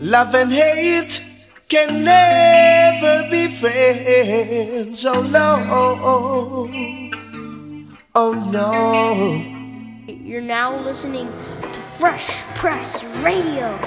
Love and hate can never be friends. Oh no. Oh no. You're now listening to Fresh Press Radio.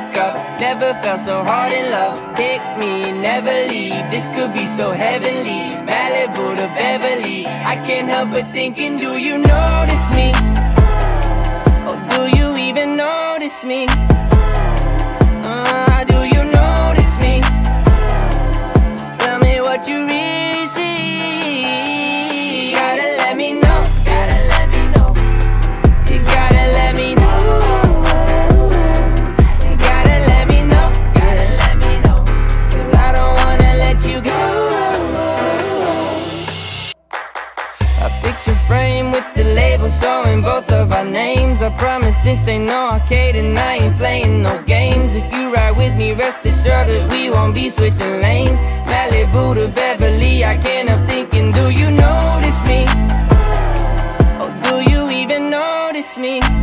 The cuff. Never felt so hard in love. Take me, never leave. This could be so heavenly. Malibu to Beverly. I can't help but thinking, do you notice me? Or do you even notice me? Uh, do you notice me? Tell me what you really showing both of our names. I promise this ain't no arcade and I ain't playing no games. If you ride with me, rest assured that we won't be switching lanes. Malibu to Beverly, I can't help thinking, do you notice me? Or do you even notice me?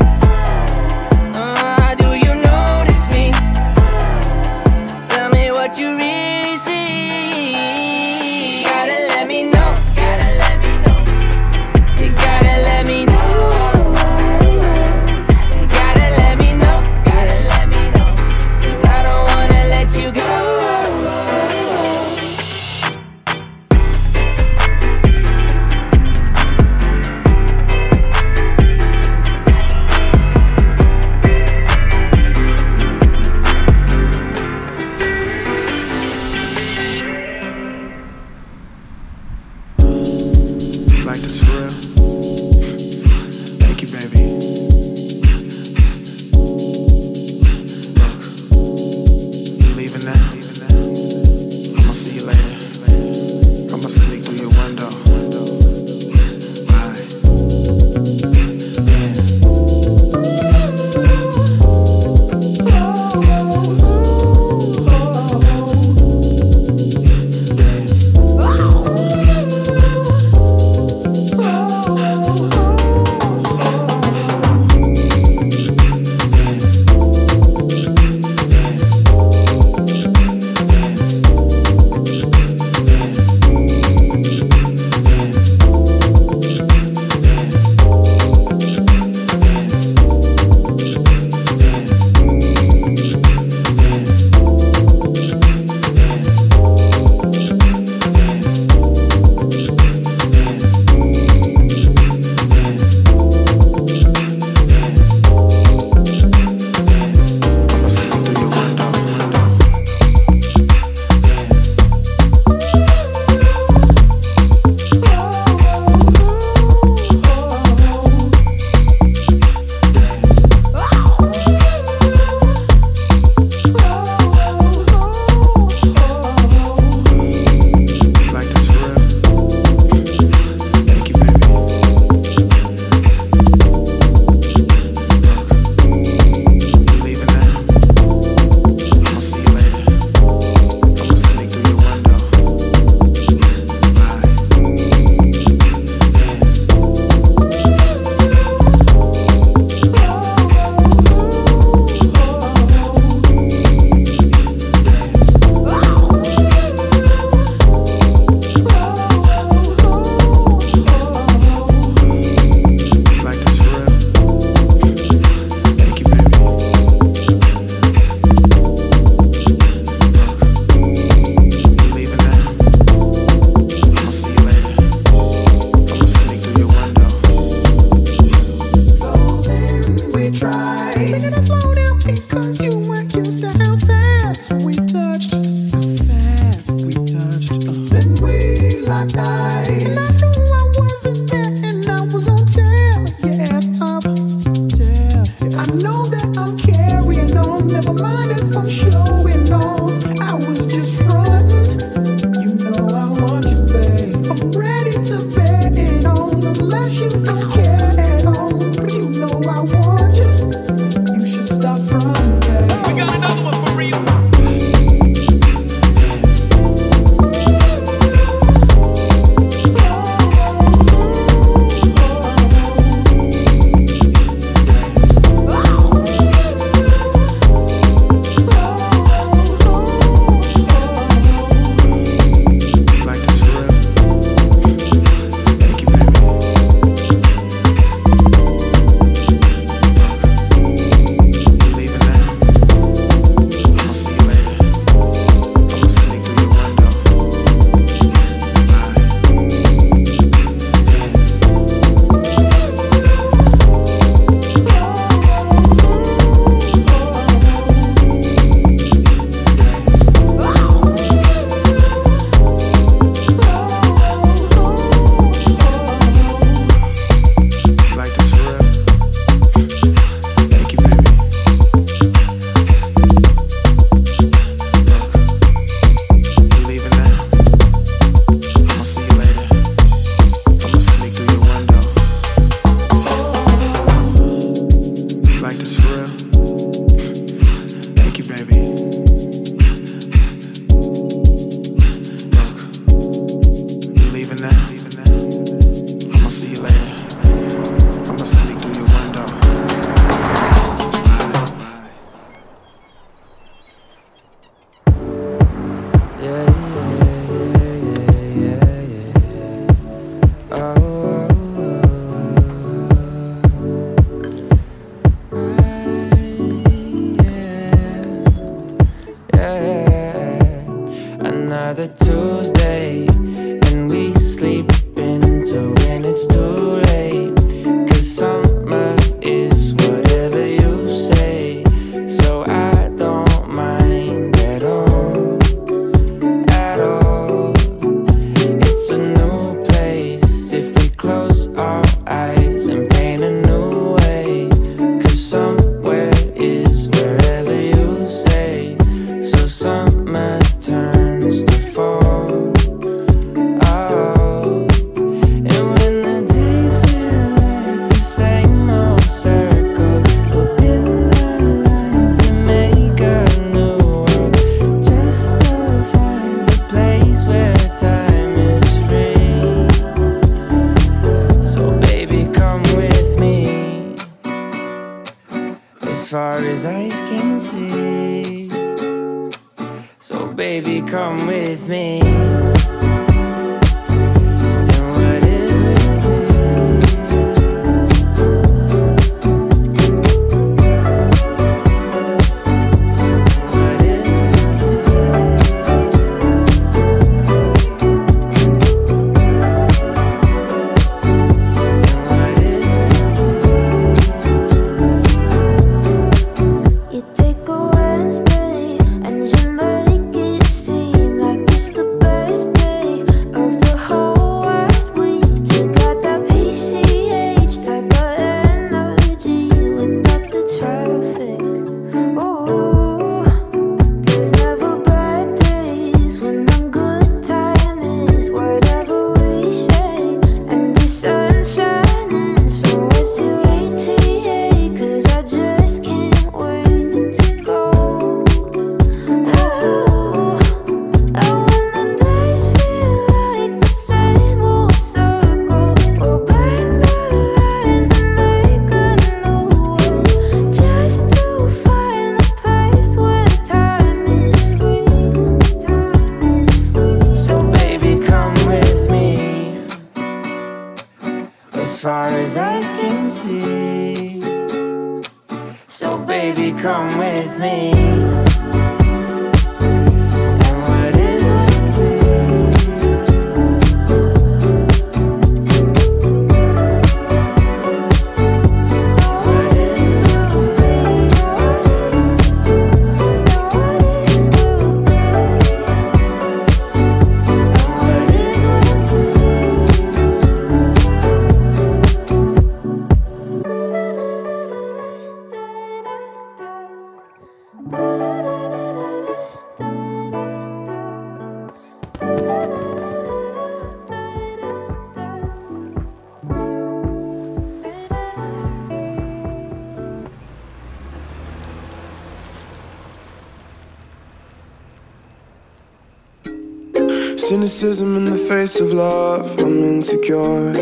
Stigmatism in the face of love, I'm insecure.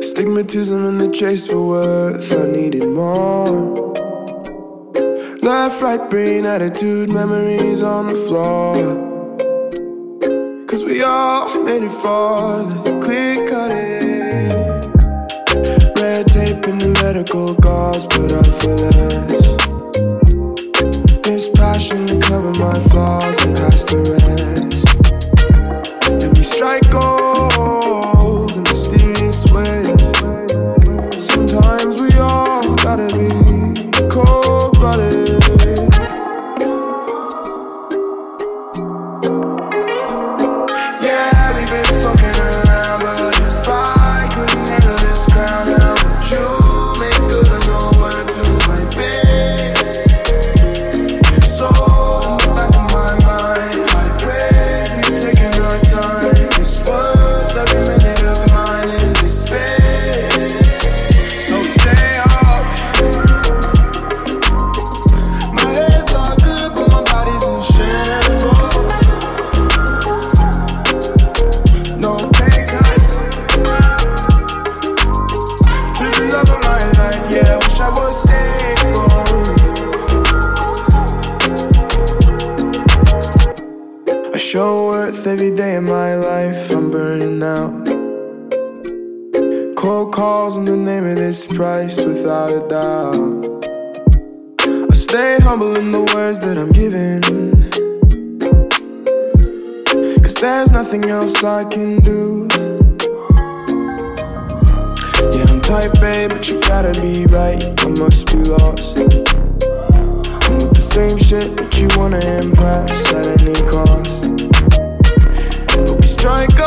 Stigmatism in the chase for worth, I needed more. Left, right, brain, attitude, memories on the floor. Cause we all made it for the clear cutting. Red tape in the medical cause, but I for less passion to cover my flaws and past the rest. strike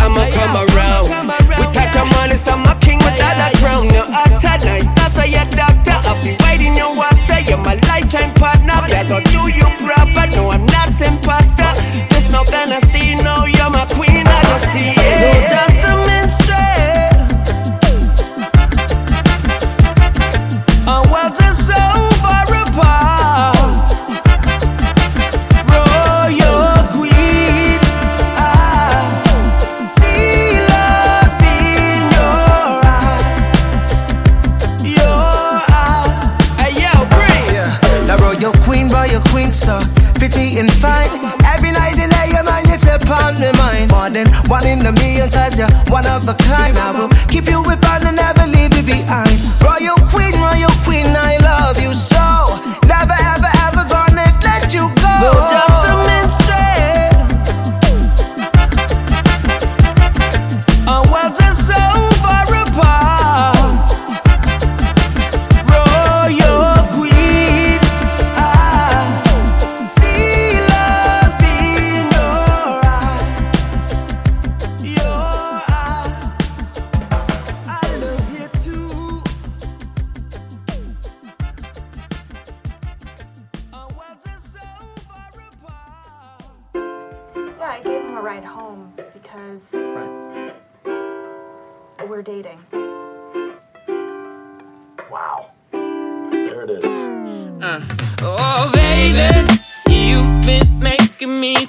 I'ma come around. Yeah, I gave him a ride home because right. we're dating. Wow. There it is. Uh, oh, baby, you've been making me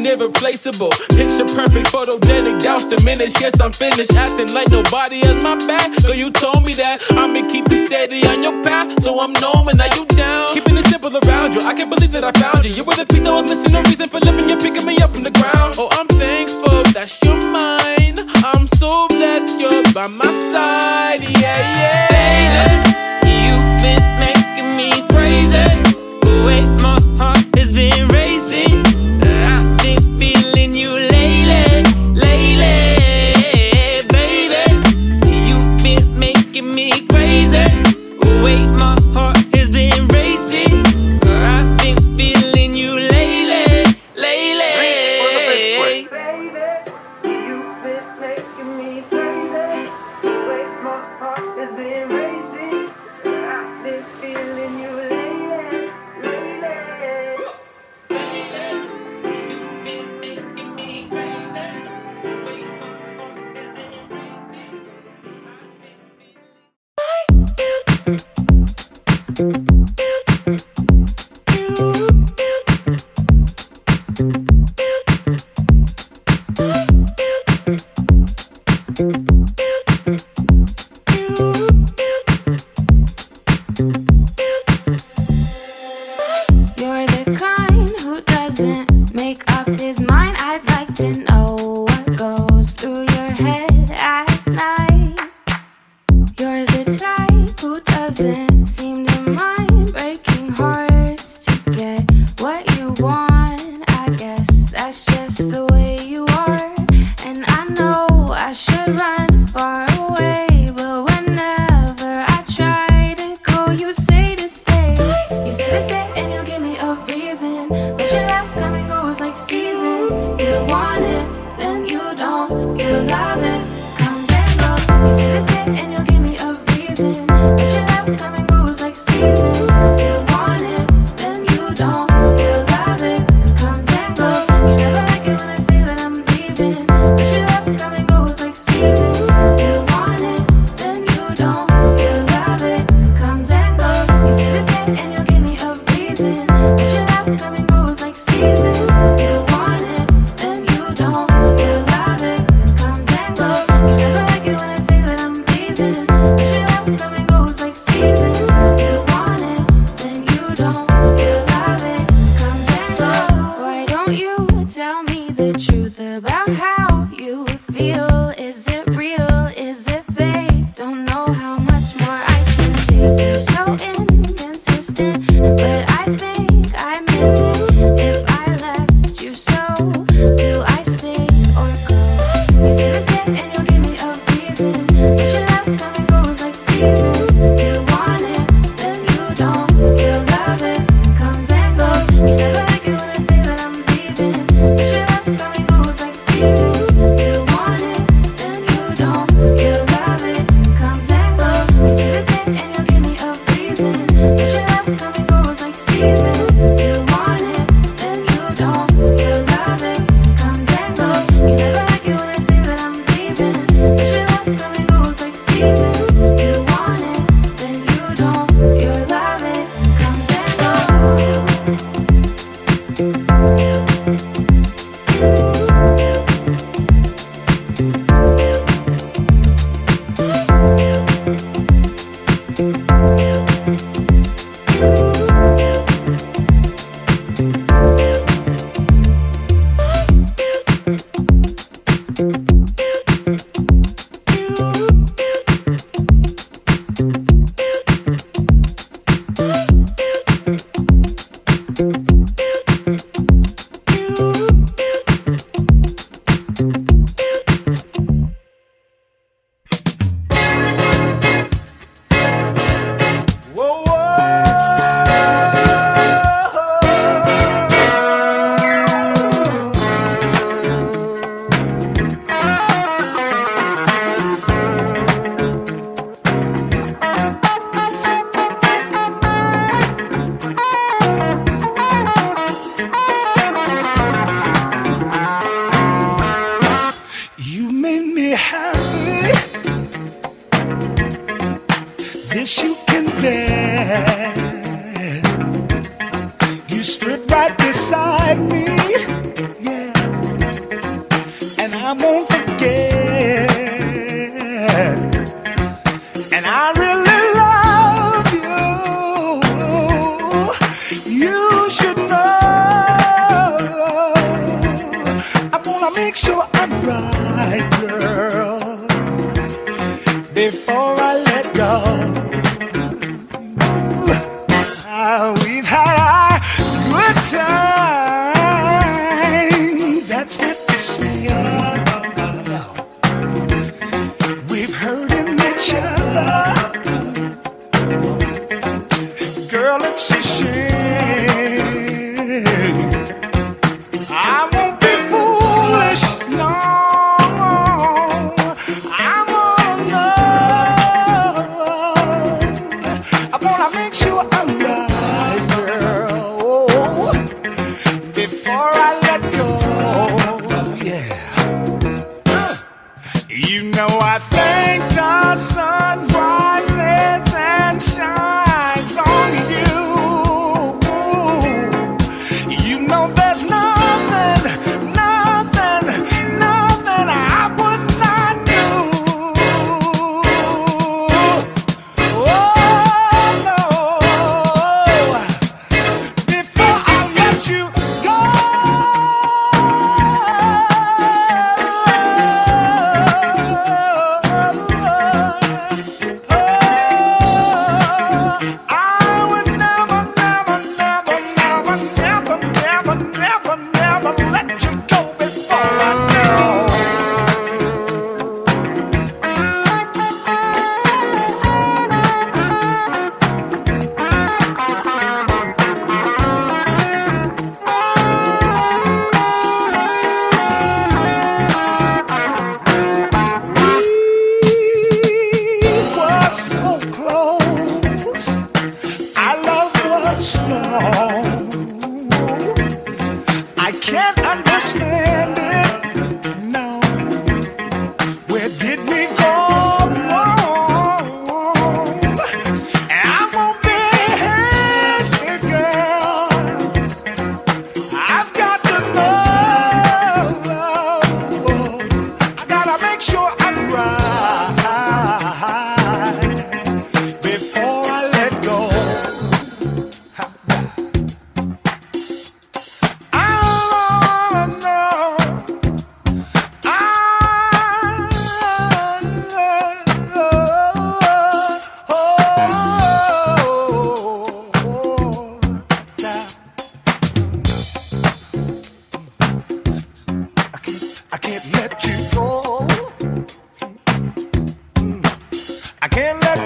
and irreplaceable. Picture perfect, photogenic, douse diminished. Yes, I'm finished acting like nobody has my back. Girl, you told me that I'ma keep you steady on your path, so I'm known when now you down. Keeping it simple around you, I can't believe that I found you. You me a piece, I was missing, no reason for living. You're picking me up from the reason. Oh, but your love come and goes like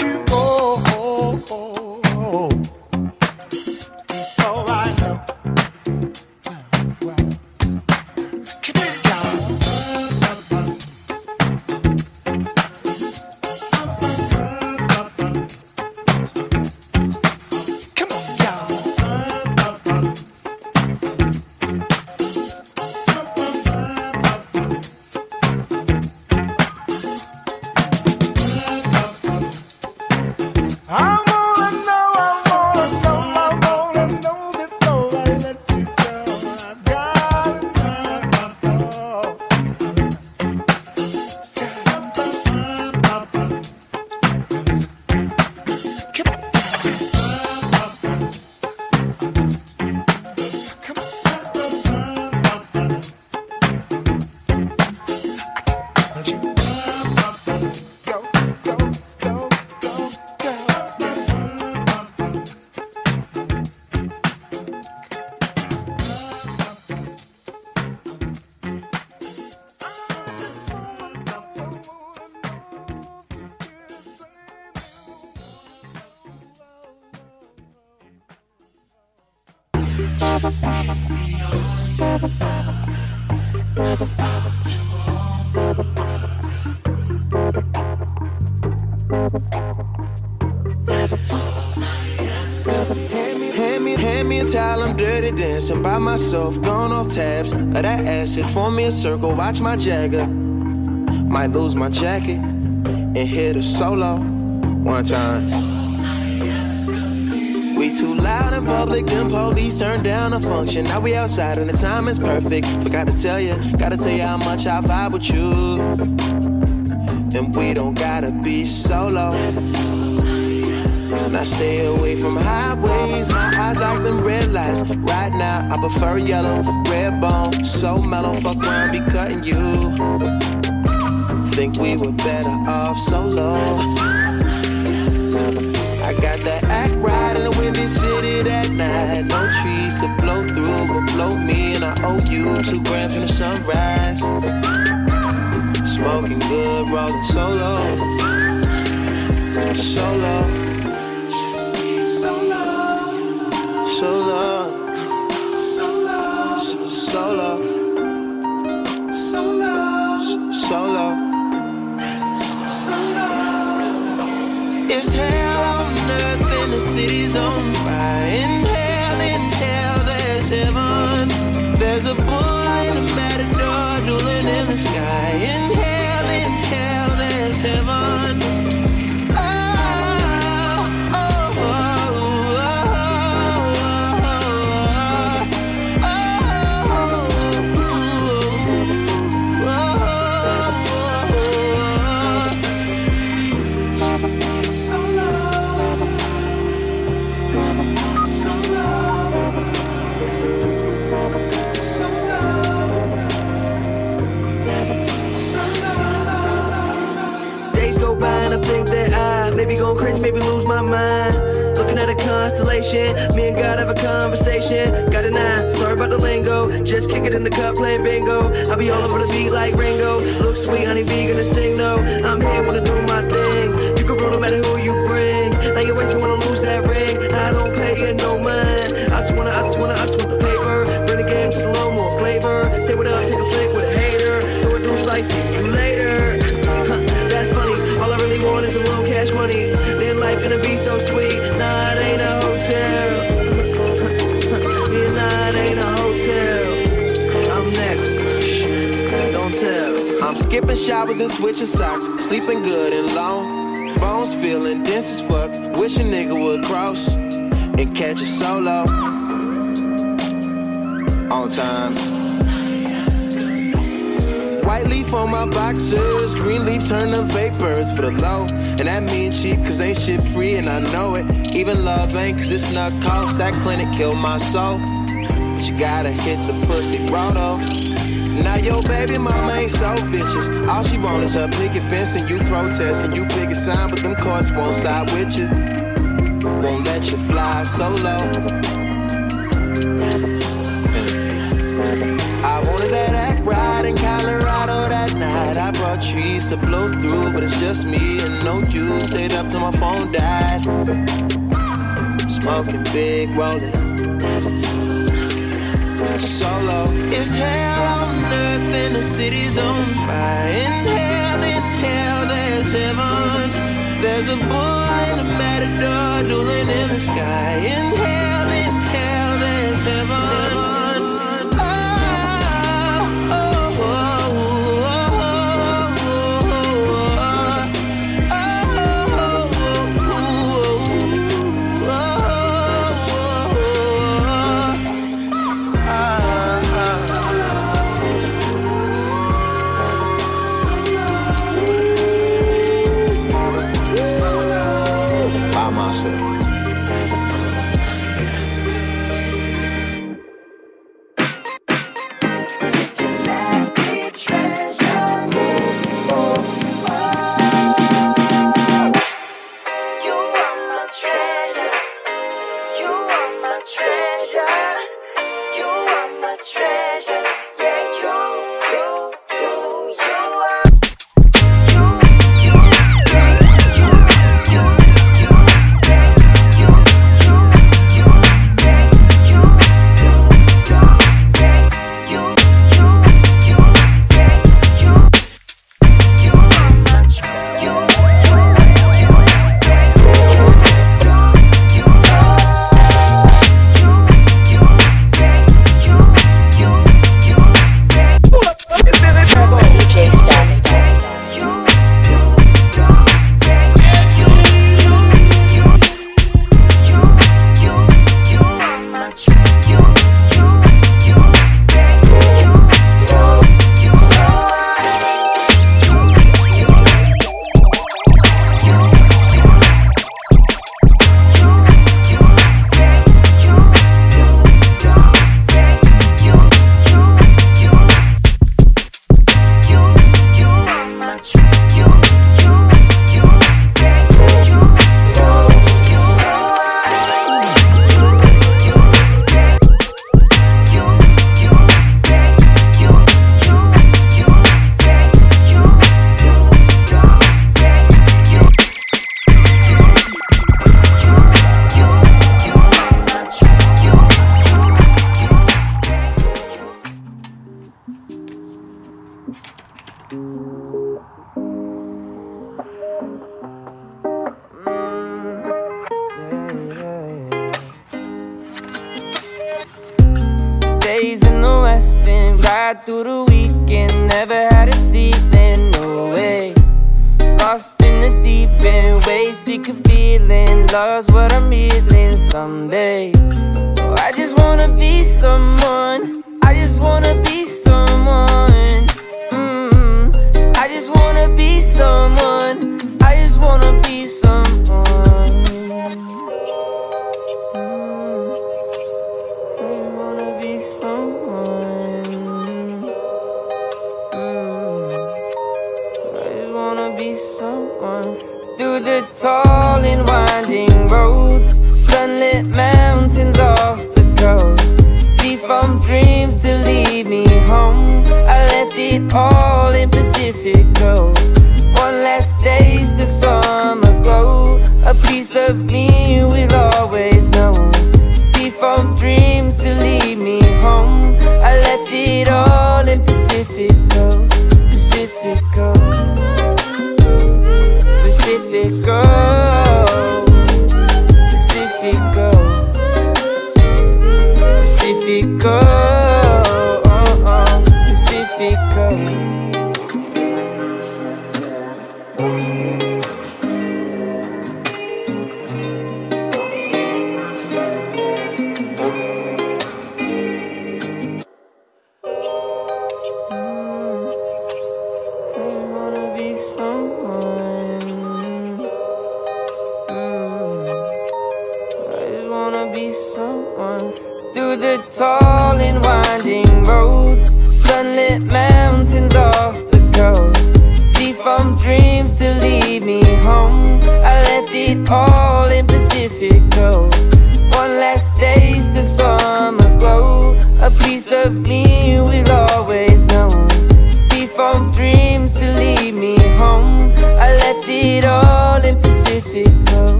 you go. Dancing by myself, gone off tabs of that acid. Form me a circle, watch my jagger. Might lose my jacket and hit a solo one time. We too loud in public, them police turn down the function. Now we outside and the time is perfect. Forgot to tell you, gotta tell you how much I vibe with you. And we don't gotta be solo. I stay away from highways. My eyes like them red lights. Right now, I prefer yellow, red bone, so mellow. Fuck around, be cutting you. Think we were better off solo. I got that act right through, but blow me, and I owe you two grams from the sunrise. Smoking good, rolling solo. Solo. solo, solo, solo, solo, solo, solo. It's hell on earth and the city's on fire. In hell, heaven. There's a bull and a matador dueling in the sky. In constellation, me and God have a conversation. Got a nine, sorry about the lingo. Just kick it in the cup, playing bingo. I'll be all over the beat like Ringo. Look sweet, honey, vegan, this thing, no. I'm here, wanna do my thing. You can rule no matter who you bring. Now you wait, you wanna lose that ring. I don't pay you no mind. I just wanna, I just wanna, I just want the paper. Bring the game just a little more flavor. Say what up, take a flick with a hater. Do it through slice, see you later. I'm skipping showers and switching socks. Sleeping good and long. Bones feeling dense as fuck. Wish a nigga would cross and catch a solo. On time. White leaf on my boxers, green leaf turn to vapors for the low. And that means cheap, cause ain't shit free, and I know it. Even love ain't, cause it's not cost. That clinic killed my soul. But you gotta hit the pussy roto. Now your baby mama ain't so vicious. All she want is her picket fence and you protest and you pick a sign, but them courts won't side with you. Won't let you fly solo. I wanted that act right in Colorado that night. I brought trees to blow through, but it's just me and no you. Stayed up till my phone died. Smoking big, rolling solo. It's hell earth and the city's on fire. In hell, in hell, there's heaven. There's a bull and a matador dueling in the sky. In hell, in hell, there's heaven.